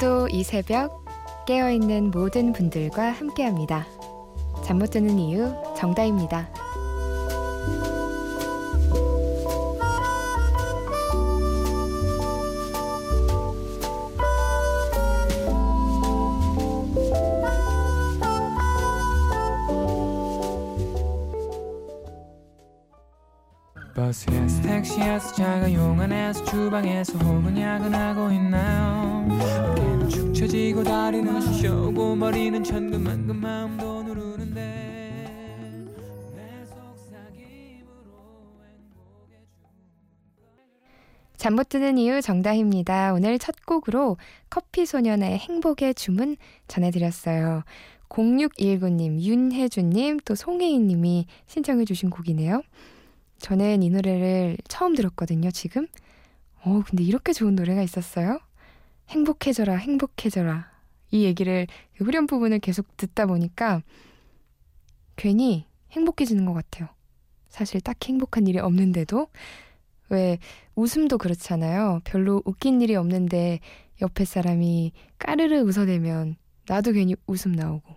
오늘도 이 새벽 깨어있는 모든 분들과 함께합니다. 잠 못 드는 이유 정다입니다. 버스에서 택시에서 자가용 안에서 주방에서 혹은 야근하고 있나요 축 처지고 다리는 쑤셔오고 머리는 천근만근 마음도 누르는데 잠 못 드는 이유 정다희입니다. 오늘 첫 곡으로 커피 소년의 행복의 주문 전해드렸어요. 0619님, 윤혜주님, 또 송혜인님이 신청해주신 곡이네요. 저는 이 노래를 처음 들었거든요, 지금. 어, 근데 이렇게 좋은 노래가 있었어요? 행복해져라, 행복해져라. 이 얘기를 그 후렴 부분을 계속 듣다 보니까 괜히 행복해지는 것 같아요. 사실 딱히 행복한 일이 없는데도 왜 웃음도 그렇잖아요. 별로 웃긴 일이 없는데 옆에 사람이 까르르 웃어대면 나도 괜히 웃음 나오고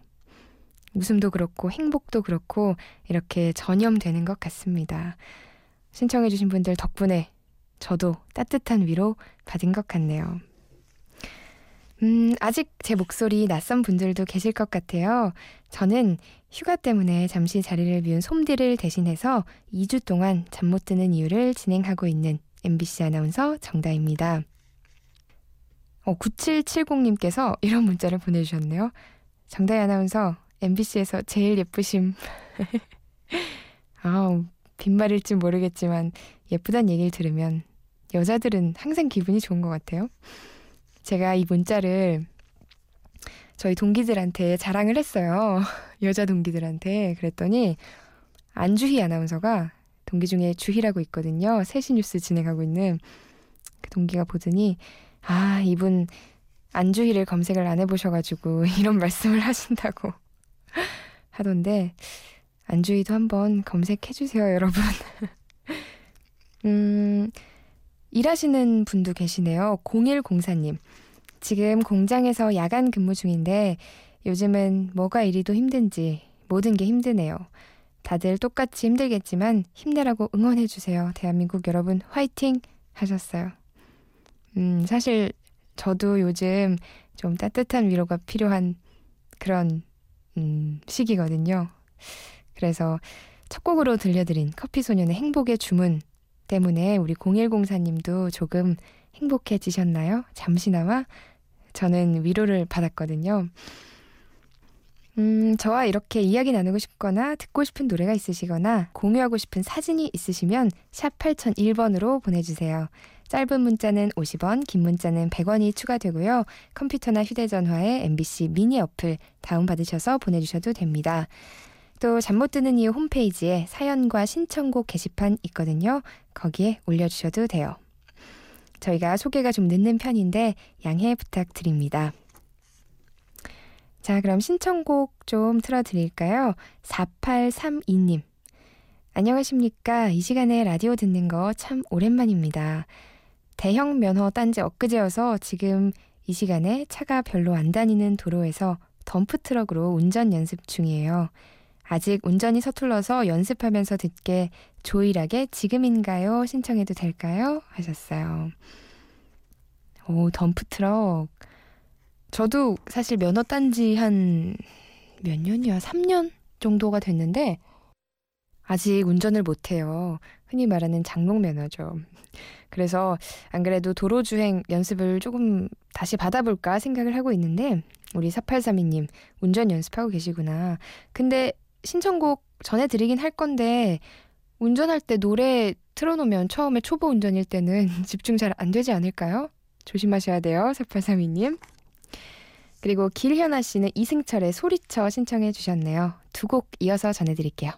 웃음도 그렇고 행복도 그렇고 이렇게 전염되는 것 같습니다. 신청해주신 분들 덕분에 저도 따뜻한 위로 받은 것 같네요. 음, 아직 제 목소리 낯선 분들도 계실 것 같아요. 저는 휴가 때문에 잠시 자리를 비운 솜디를 대신해서 2주 동안 잠 못 드는 이유를 진행하고 있는 MBC 아나운서 정다입니다. 어, 9770님께서 이런 문자를 보내주셨네요. 정다희 아나운서, MBC에서 제일 예쁘심. 아우, 빈말일지 모르겠지만 예쁘단 얘기를 들으면 여자들은 항상 기분이 좋은 것 같아요. 제가 이 문자를 저희 동기들한테 자랑을 했어요. 여자 동기들한테. 그랬더니 안주희 아나운서가 동기 중에 주희라고 있거든요. 세시 뉴스 진행하고 있는 그 동기가 보더니 아, 이분 안주희를 검색을 안 해보셔가지고 이런 말씀을 하신다고 하던데 안주희도 한번 검색해주세요, 여러분. 음, 일하시는 분도 계시네요. 0104님. 지금 공장에서 야간 근무 중인데 요즘은 뭐가 이리도 힘든지 모든 게 힘드네요. 다들 똑같이 힘들겠지만 힘내라고 응원해주세요. 대한민국 여러분 화이팅! 하셨어요. 음, 사실 저도 요즘 좀 따뜻한 위로가 필요한 그런 음, 시기거든요. 그래서 첫 곡으로 들려드린 커피소년의 행복의 주문 때문에 우리 0104님도 조금 행복해지셨나요? 잠시나마 저는 위로를 받았거든요. 음, 저와 이렇게 이야기 나누고 싶거나 듣고 싶은 노래가 있으시거나 공유하고 싶은 사진이 있으시면 샵 8001번으로 보내주세요. 짧은 문자는 50원, 긴 문자는 100원이 추가되고요. 컴퓨터나 휴대전화에 MBC 미니 어플 다운받으셔서 보내주셔도 됩니다. 또 잠 못 드는 이유 홈페이지에 사연과 신청곡 게시판 있거든요. 거기에 올려주셔도 돼요. 저희가 소개가 좀 늦는 편인데 양해 부탁드립니다. 자, 그럼 신청곡 좀 틀어드릴까요? 4832님. 안녕하십니까. 이 시간에 라디오 듣는 거 참 오랜만입니다. 대형 면허 딴지 엊그제여서 지금 이 시간에 차가 별로 안 다니는 도로에서 덤프트럭으로 운전 연습 중이에요. 아직 운전이 서툴러서 연습하면서 듣게 조일하게 지금인가요? 신청해도 될까요? 하셨어요. 오, 덤프트럭. 저도 사실 면허 딴지 한 몇 년이야? 3년 정도가 됐는데 아직 운전을 못해요. 흔히 말하는 장롱 면허죠. 그래서 안 그래도 도로주행 연습을 조금 다시 받아볼까 생각을 하고 있는데 우리 4832님 운전 연습하고 계시구나. 근데 신청곡 전해드리긴 할 건데 운전할 때 노래 틀어놓으면 처음에 초보 운전일 때는 집중 잘 안 되지 않을까요? 조심하셔야 돼요. 4832님. 그리고 길현아 씨는 이승철의 소리쳐 신청해 주셨네요. 두 곡 이어서 전해드릴게요.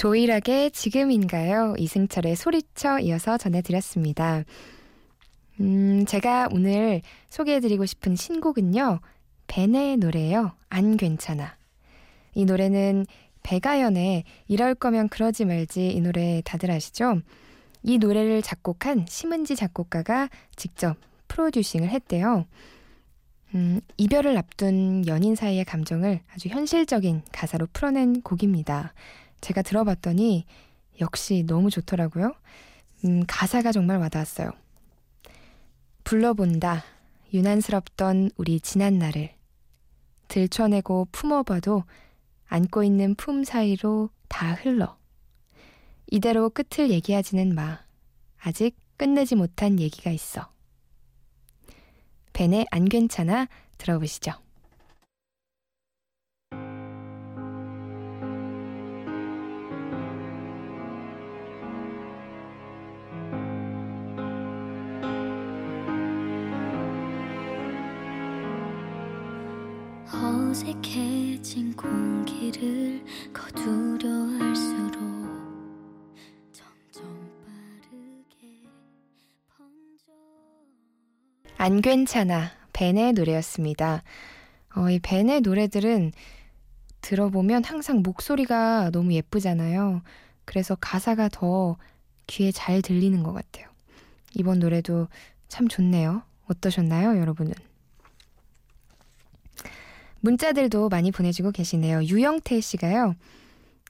조일하게 지금인가요? 이승철의 소리쳐 이어서 전해드렸습니다. 음, 제가 오늘 소개해드리고 싶은 신곡은요. 벤의 노래예요. 안 괜찮아. 이 노래는 배가연의 이럴 거면 그러지 말지 이 노래 다들 아시죠? 이 노래를 작곡한 심은지 작곡가가 직접 프로듀싱을 했대요. 음, 이별을 앞둔 연인 사이의 감정을 아주 현실적인 가사로 풀어낸 곡입니다. 제가 들어봤더니 역시 너무 좋더라고요. 음, 가사가 정말 와닿았어요. 불러본다. 유난스럽던 우리 지난 날을 들춰내고 품어봐도 안고 있는 품 사이로 다 흘러. 이대로 끝을 얘기하지는 마. 아직 끝내지 못한 얘기가 있어. 벤의 안 괜찮아 들어보시죠. 어색해진 공기를 거두려 할수록 안 괜찮아 벤의 노래였습니다. 어, 이 벤의 노래들은 들어보면 항상 목소리가 너무 예쁘잖아요. 그래서 가사가 더 귀에 잘 들리는 것 같아요. 이번 노래도 참 좋네요. 어떠셨나요, 여러분은? 문자들도 많이 보내주고 계시네요. 유영태 씨가요.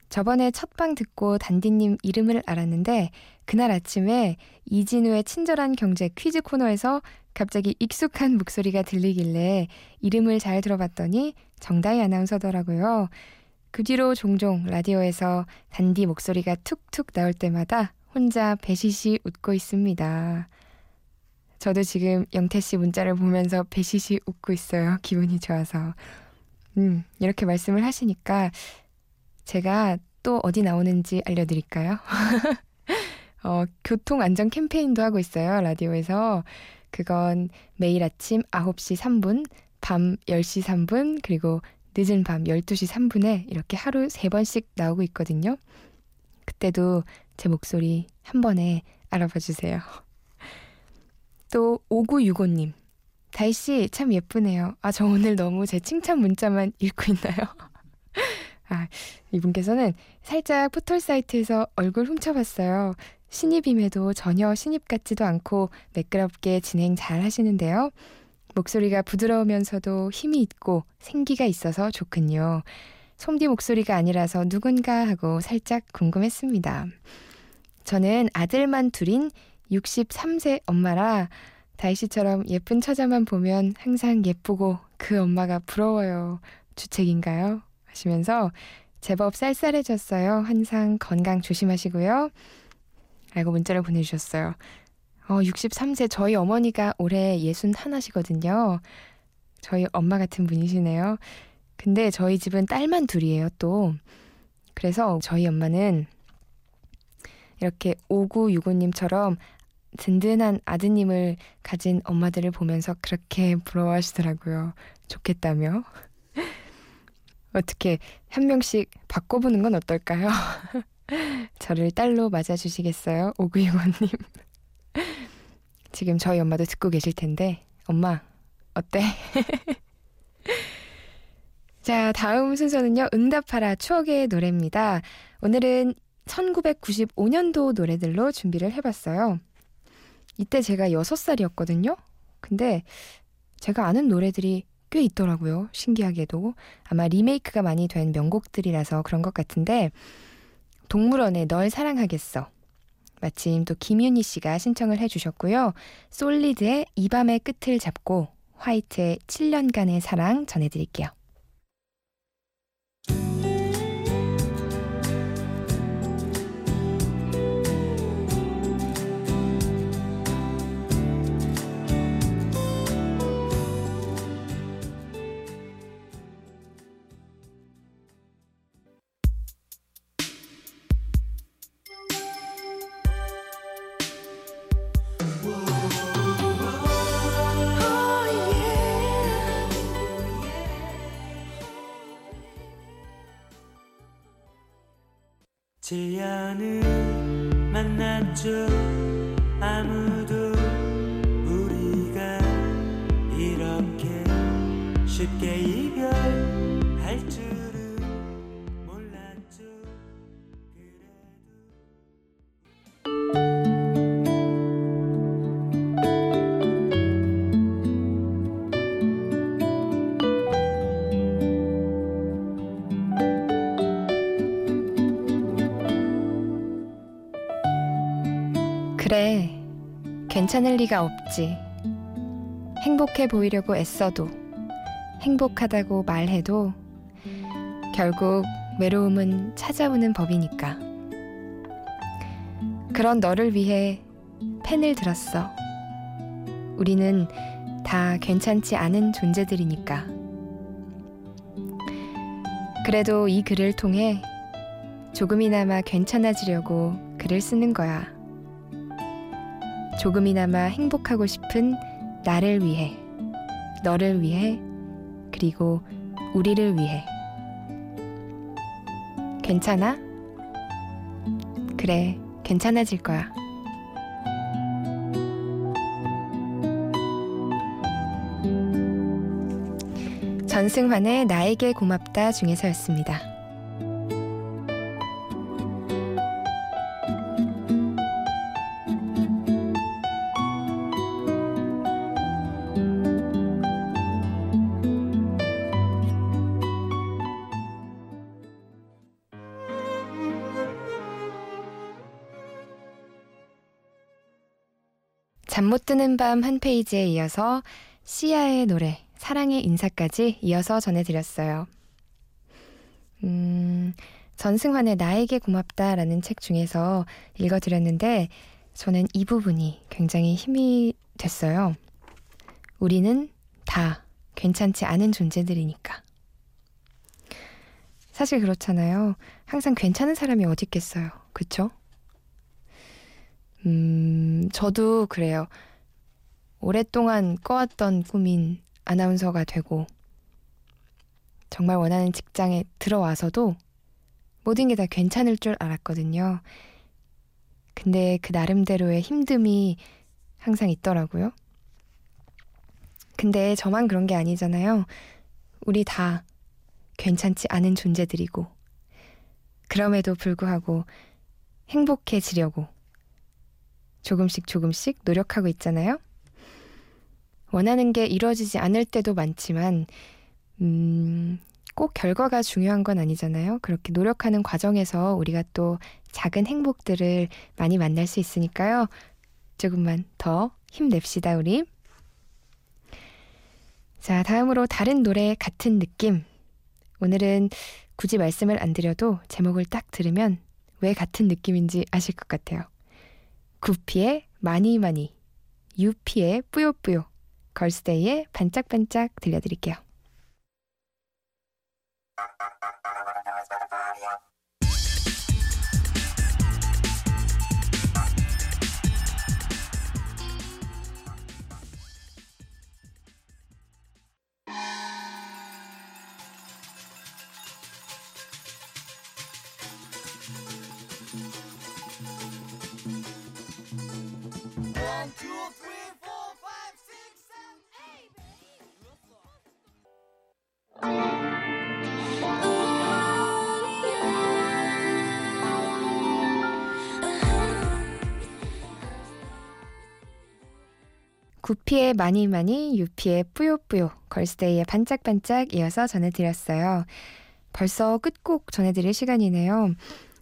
저번에 첫방 듣고 단디님 이름을 알았는데 그날 아침에 이진우의 친절한 경제 퀴즈 코너에서 갑자기 익숙한 목소리가 들리길래 이름을 잘 들어봤더니 정다희 아나운서더라고요. 그 뒤로 종종 라디오에서 단디 목소리가 툭툭 나올 때마다 혼자 배시시 웃고 있습니다. 저도 지금 영태 씨 문자를 보면서 배시시 웃고 있어요. 기분이 좋아서. 음, 이렇게 말씀을 하시니까 제가 또 어디 나오는지 알려드릴까요? 어, 교통 안전 캠페인도 하고 있어요. 라디오에서. 그건 매일 아침 9시 3분, 밤 10시 3분, 그리고 늦은 밤 12시 3분에 이렇게 하루 3번씩 나오고 있거든요. 그때도 제 목소리 한 번에 알아봐 주세요. 또 5965님. 다이씨 참 예쁘네요. 아, 저 오늘 너무 제 칭찬 문자만 읽고 있나요? 아, 이분께서는 살짝 포털 사이트에서 얼굴 훔쳐봤어요. 신입임에도 전혀 신입 같지도 않고 매끄럽게 진행 잘 하시는데요. 목소리가 부드러우면서도 힘이 있고 생기가 있어서 좋군요. 솜디 목소리가 아니라서 누군가 하고 살짝 궁금했습니다. 저는 아들만 둘인 63세 엄마라 다이씨처럼 예쁜 처자만 보면 항상 예쁘고 그 엄마가 부러워요. 주책인가요? 하시면서 제법 쌀쌀해졌어요. 항상 건강 조심하시고요. 라고 문자를 보내주셨어요. 어, 63세 저희 어머니가 올해 61시거든요. 저희 엄마 같은 분이시네요. 근데 저희 집은 딸만 둘이에요, 또. 그래서 저희 엄마는 이렇게 5965님처럼 든든한 아드님을 가진 엄마들을 보면서 그렇게 부러워하시더라고요. 좋겠다며. 어떻게 한 명씩 바꿔보는 건 어떨까요? 저를 딸로 맞아주시겠어요? 오구이원님. 지금 저희 엄마도 듣고 계실 텐데, 엄마, 어때? 자, 다음 순서는요, 응답하라 추억의 노래입니다. 오늘은 1995년도 노래들로 준비를 해봤어요. 이때 제가 6살이었거든요. 근데 제가 아는 노래들이 꽤 있더라고요. 신기하게도. 아마 리메이크가 많이 된 명곡들이라서 그런 것 같은데, 동물원의 널 사랑하겠어. 마침 또 김윤희 씨가 신청을 해주셨고요. 솔리드의 이 밤의 끝을 잡고 화이트의 7년간의 사랑 전해드릴게요. 제안을 만났죠 괜찮을 리가 없지. 행복해 보이려고 애써도, 행복하다고 말해도, 결국 외로움은 찾아오는 법이니까. 그런 너를 위해 펜을 들었어. 우리는 다 괜찮지 않은 존재들이니까. 그래도 이 글을 통해 조금이나마 괜찮아지려고 글을 쓰는 거야. 조금이나마 행복하고 싶은 나를 위해, 너를 위해, 그리고 우리를 위해. 괜찮아? 그래, 괜찮아질 거야. 전승환의 나에게 고맙다 중에서였습니다. 잠 못 드는 밤 한 페이지에 이어서 시아의 노래 사랑의 인사까지 이어서 전해드렸어요. 음, 전승환의 나에게 고맙다라는 책 중에서 읽어드렸는데 저는 이 부분이 굉장히 힘이 됐어요. 우리는 다 괜찮지 않은 존재들이니까. 사실 그렇잖아요. 항상 괜찮은 사람이 어디 있겠어요. 그쵸? 음, 저도 그래요. 오랫동안 꿔왔던 꿈인 아나운서가 되고, 정말 원하는 직장에 들어와서도 모든 게 다 괜찮을 줄 알았거든요. 근데 그 나름대로의 힘듦이 항상 있더라고요. 근데 저만 그런 게 아니잖아요. 우리 다 괜찮지 않은 존재들이고, 그럼에도 불구하고 행복해지려고 조금씩 조금씩 노력하고 있잖아요. 원하는 게 이루어지지 않을 때도 많지만, 음, 꼭 결과가 중요한 건 아니잖아요. 그렇게 노력하는 과정에서 우리가 또 작은 행복들을 많이 만날 수 있으니까요. 조금만 더 힘냅시다, 우리. 자, 다음으로 다른 노래 같은 느낌. 오늘은 굳이 말씀을 안 드려도 제목을 딱 들으면 왜 같은 느낌인지 아실 것 같아요. 구피의 많이 많이, 유피의 뿌요뿌요, 걸스데이의 반짝반짝 들려드릴게요. 구피의 많이 많이, 유피의 뿌요뿌요, 걸스데이의 반짝반짝 이어서 전해드렸어요. 벌써 끝곡 전해드릴 시간이네요.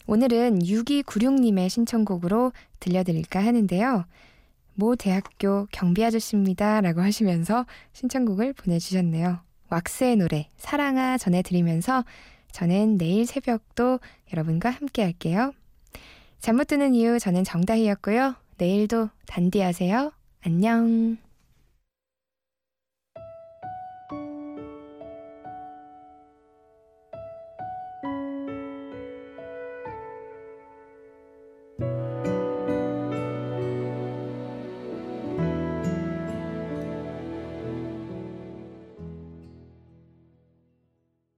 오늘은 6296님의 신청곡으로 들려드릴까 하는데요. 모 대학교 경비 아저씨입니다. 라고 하시면서 신청곡을 보내주셨네요. 왁스의 노래, 사랑아 전해드리면서 저는 내일 새벽도 여러분과 함께 할게요. 잠 못 드는 이유 저는 정다희였고요. 내일도 단디하세요. 안녕.